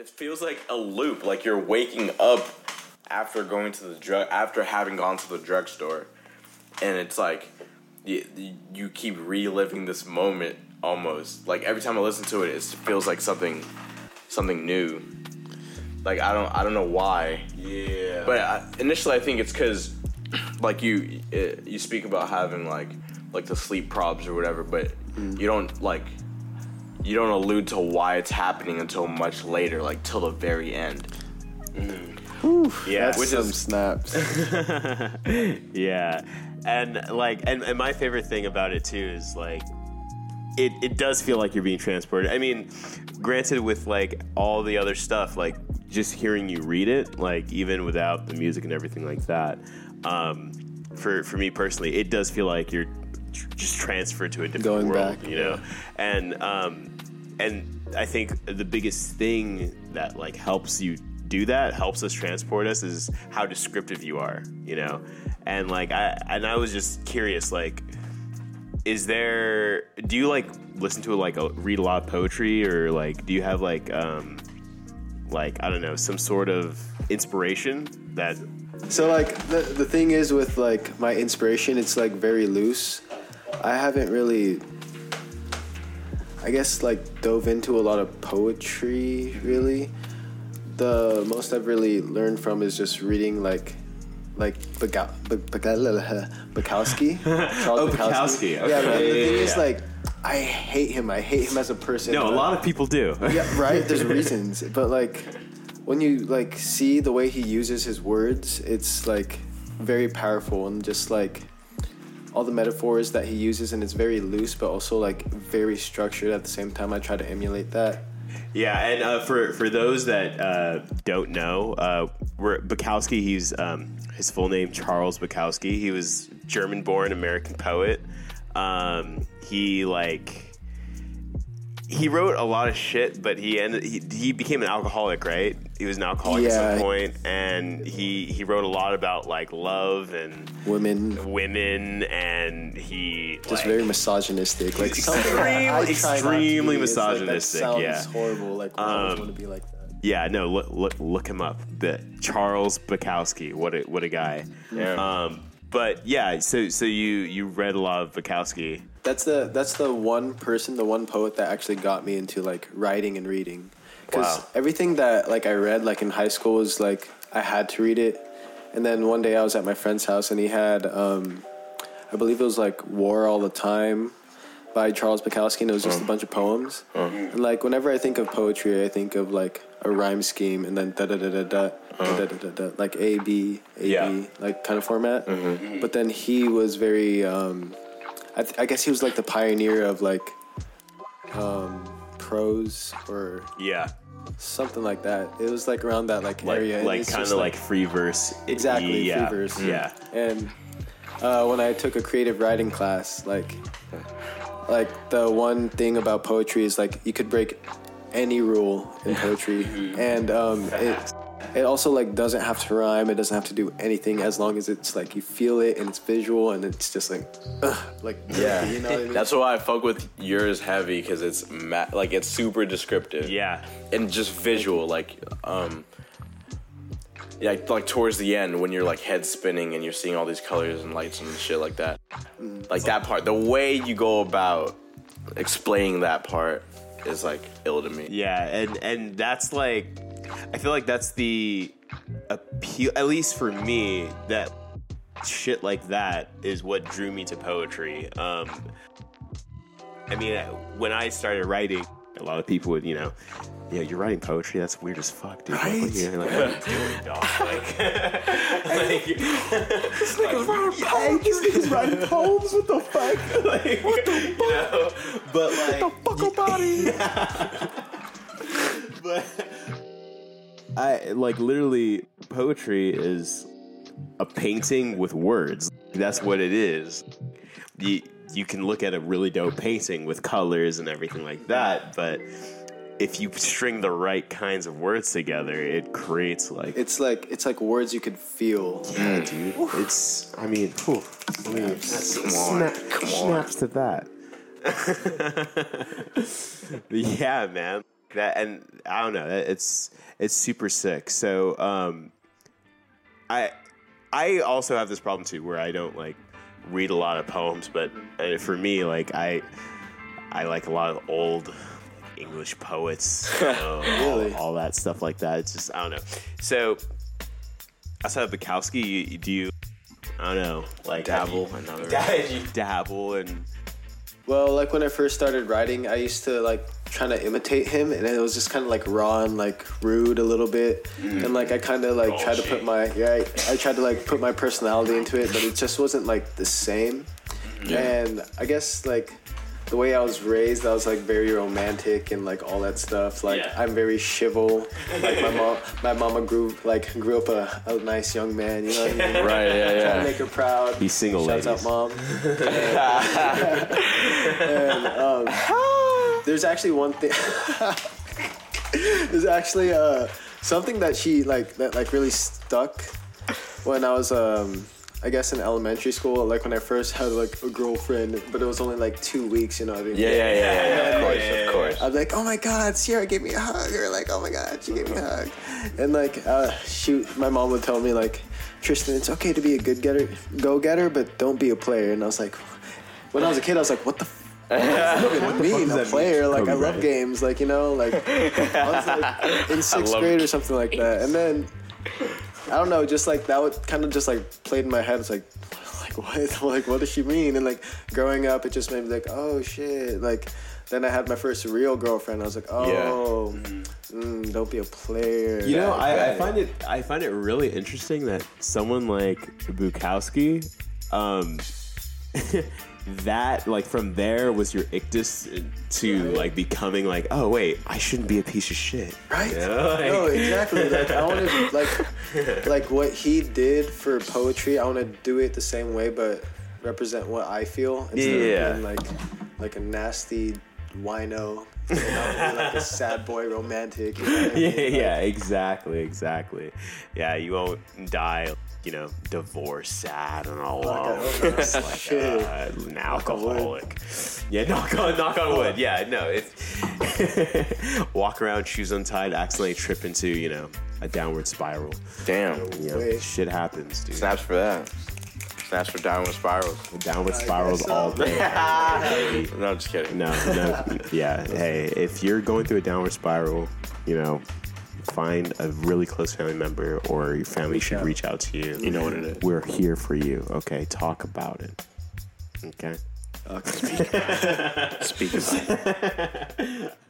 it feels like a loop. Like you're waking up after going to the drug after having gone to the drugstore, and it's like you, you keep reliving this moment almost. Like every time I listen to it, it feels like something something new. Like I don't I don't know why. Yeah. But I, initially, I think it's because, like you, it, you speak about having like like the sleep probs or whatever, but mm. you don't like you don't allude to why it's happening until much later, like till the very end. yeah. That's Which some is- snaps. yeah and like and, and my favorite thing about it too is like it, it does feel like you're being transported i mean granted with like all the other stuff like just hearing you read it like even without the music and everything like that um, for for me personally it does feel like you're just transferred to a different Going world back, you know and um and i think the biggest thing that like helps you do that helps us transport us is how descriptive you are you know and like i and i was just curious like is there do you like listen to like a, read a lot of poetry or like do you have like um like i don't know some sort of inspiration that So like the the thing is with like my inspiration, it's like very loose. I haven't really, I guess, like dove into a lot of poetry. Really, the most I've really learned from is just reading like, like Baka- Bak- Bak- Bukowski. Oh, Charles Oh, Bukowski. Okay. Yeah, the Yeah, yeah, thing is like, I hate him. I hate him as a person. no a lot of people do yeah, right. There's reasons, but like when you like see the way he uses his words, it's like very powerful and just like all the metaphors that he uses, and it's very loose, but also like very structured at the same time. I try to emulate that. Yeah, and uh, for for those that uh, don't know, uh, we're, Bukowski. He's um, his full name Charles Bukowski. He was German-born American poet. Um, he like he wrote a lot of shit, but he ended he, he became an alcoholic, right? He was an alcoholic at Yeah. some point, and he he wrote a lot about like love and Women, women, and he just like, very misogynistic. Like Extreme- something that I try not to extremely be. It's like, that misogynistic, sounds yeah. horrible. Like I always Um, want to be like that. Yeah, no, look look look him up. The Charles Bukowski. What a what a guy. Yeah. Um, but yeah, so so you you read a lot of Bukowski. That's the that's the one person, the one poet that actually got me into like writing and reading. Because Wow. everything that like I read like in high school was like I had to read it, and then one day I was at my friend's house and he had um, I believe it was like War All the Time by Charles Bukowski and it was just a bunch of poems. And like whenever I think of poetry, I think of like a rhyme scheme and then da da da da da da da da da like A B A B Yeah. like kind of format. But then he was very. Um, I, th- I guess he was like the pioneer of like um, prose or Yeah, something like that. It was like around that like, like area. like kind of just, like free verse. exactly Yeah, free verse. Yeah. And uh, when I took a creative writing class, like like the one thing about poetry is like you could break any rule in poetry, and um, it it also like doesn't have to rhyme. It doesn't have to do anything as long as it's like you feel it and it's visual and it's just like ugh, like Yeah, you know what I mean? that's why I fuck with yours heavy because it's ma- like it's super descriptive. Yeah. and just visual, like um, yeah, like towards the end when you're like head spinning and you're seeing all these colors and lights and shit like that. Like that part, the way you go about explaining that part is like ill to me. Yeah, and and that's like, I feel like that's the appeal. At least for me, that shit like that is what drew me to poetry. Um, I mean, when I started writing, a lot of people would, you know, yeah, you're writing poetry. That's weird as fuck, dude. Right? Like, you're like, what are you doing, dog? Like, like, Hey, this nigga's writing poems. What the fuck? like, what the fuck? You know? But like, fuck about it? but I like literally poetry is a painting with words. That's what it is. You you can look at a really dope painting with colors and everything like that, but if you string the right kinds of words together, it creates like It's like it's like words you could feel. yeah, dude. It's I mean, whew, I mean that's Come on, come on. snaps to that. yeah, man. that and I don't know. It's it's super sick. So um, I I also have this problem too, where I don't like read a lot of poems, but uh, for me, like I I like a lot of old English poets, you know, Really? all, all that stuff like that. It's just I don't know. So outside of Bukowski, you, do you I don't know, like Dabble, you- another- dab- dabble and Well, like when I first started writing, I used to like trying to imitate him, and it was just kind of like raw and like rude a little bit, mm. and like I kind of like tried to put my yeah, I, I tried to like put my personality into it, but it just wasn't like the same. And I guess like the way I was raised, I was like very romantic and like all that stuff. Like Yeah. I'm very chival. Like my mom, my mama grew like grew up a, a nice young man. You know what I mean? Right, yeah, Trying to yeah. make her proud. Be single, Shouts ladies. out, mom. and, um, there's actually one thing. there's actually uh, something that she like that like really stuck when I was um. I guess in elementary school, like when I first had like a girlfriend, but it was only like two weeks, you know what I mean? Yeah, yeah, yeah, yeah, yeah. Of course, of course. I was like, oh my god, Sierra gave me a hug, or like, oh my god, she gave me a hug, and like, uh, she, my mom would tell me like, Tristan, it's okay to be a good getter, go getter, but don't be a player. And I was like, when I was a kid, I was like, what the. F- what does that mean? A player, mean? like I love Bryant. games, like you know, like I was like in sixth grade or something like that, and then I don't know, just like that would kind of just like played in my head. It's like, like what, like what does she mean? And like growing up, it just made me like, oh shit. Like then I had my first real girlfriend. I was like, oh, mm, don't be a player. You know, I, I Right. find it I find it really interesting that someone like Bukowski, um, that like from there was your ictus to like becoming like, oh wait, I shouldn't be a piece of shit. Right? You know, like- no, exactly. Like I want to like like what he did for poetry. I want to do it the same way, but represent what I feel instead Yeah. of being like like a nasty wino. You know, like a sad boy romantic. You know I yeah. Like, yeah, exactly, exactly. Yeah, you won't die, you know, divorced, sad, and all alone. oh, no. Like Shit. uh, an on wood. alcoholic. Yeah, knock on knock on wood. Yeah, no, it's walk around, shoes untied, accidentally trip into, you know, a downward spiral. Damn. You know, shit happens, dude. Snaps for that. Snaps for downward spirals. Downward spirals so. all day. No, just kidding. No, no, yeah. Hey, if you're going through a downward spiral, you know, find a really close family member or your family should out. reach out to you. You know what it is. We're here for you. Okay, talk about it. Okay. Speak about it.